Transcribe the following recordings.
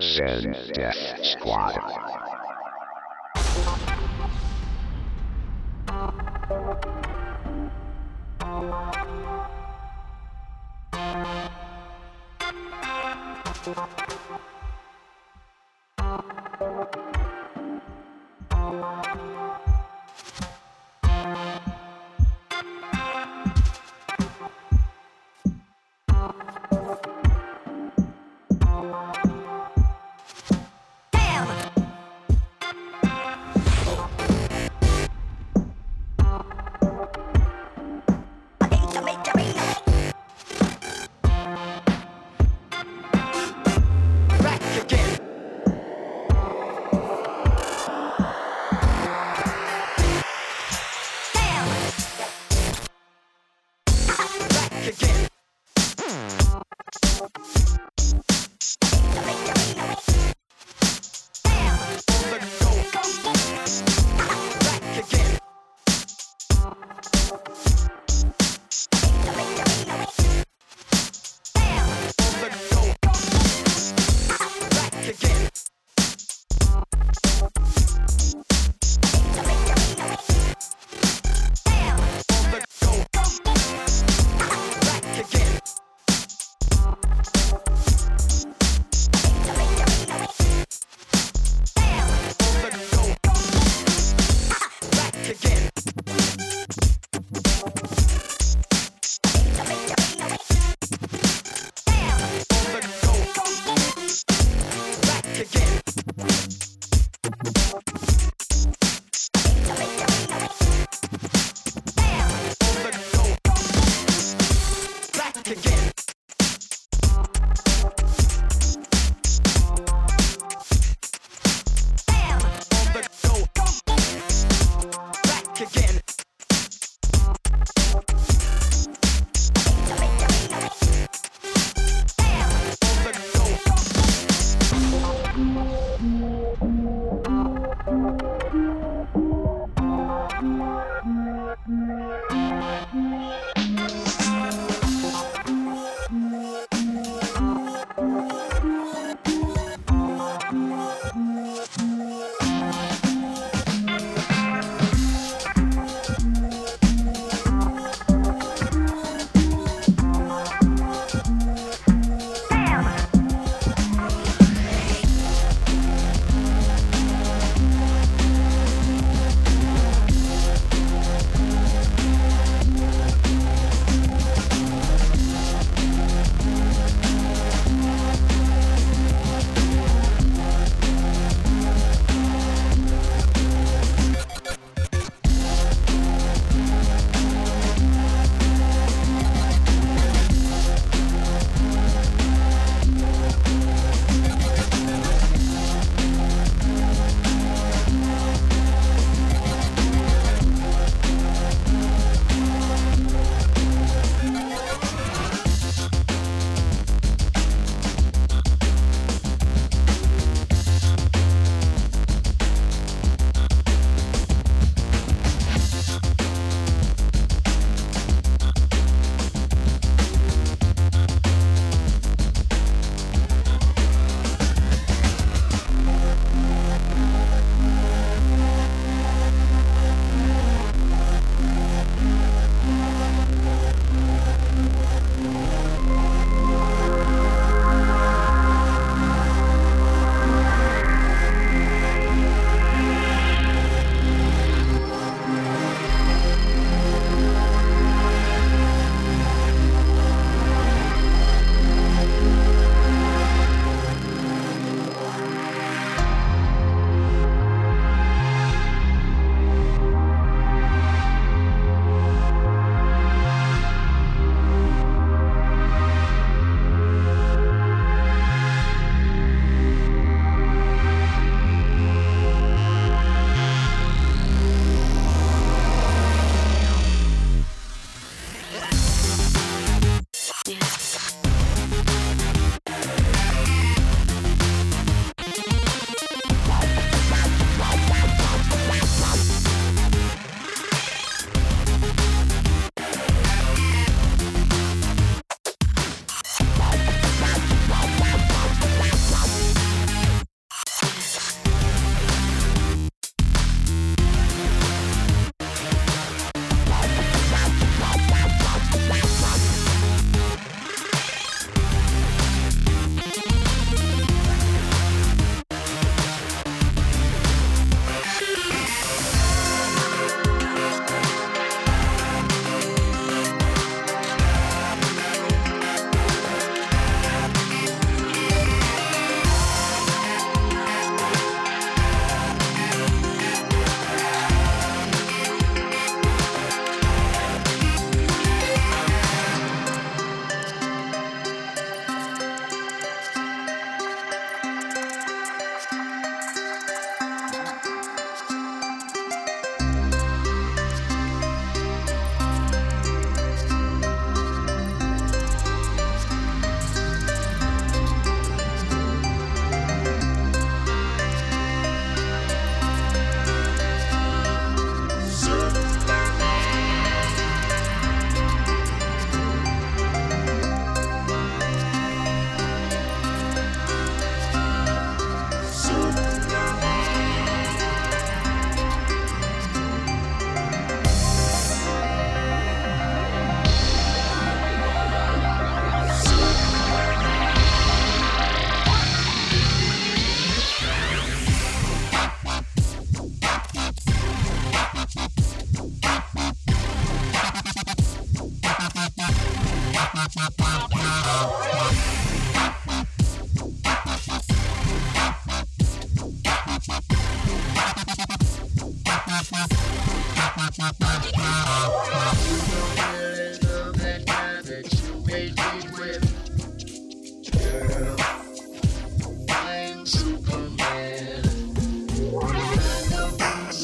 Zen Death Squad. Again.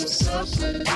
substance.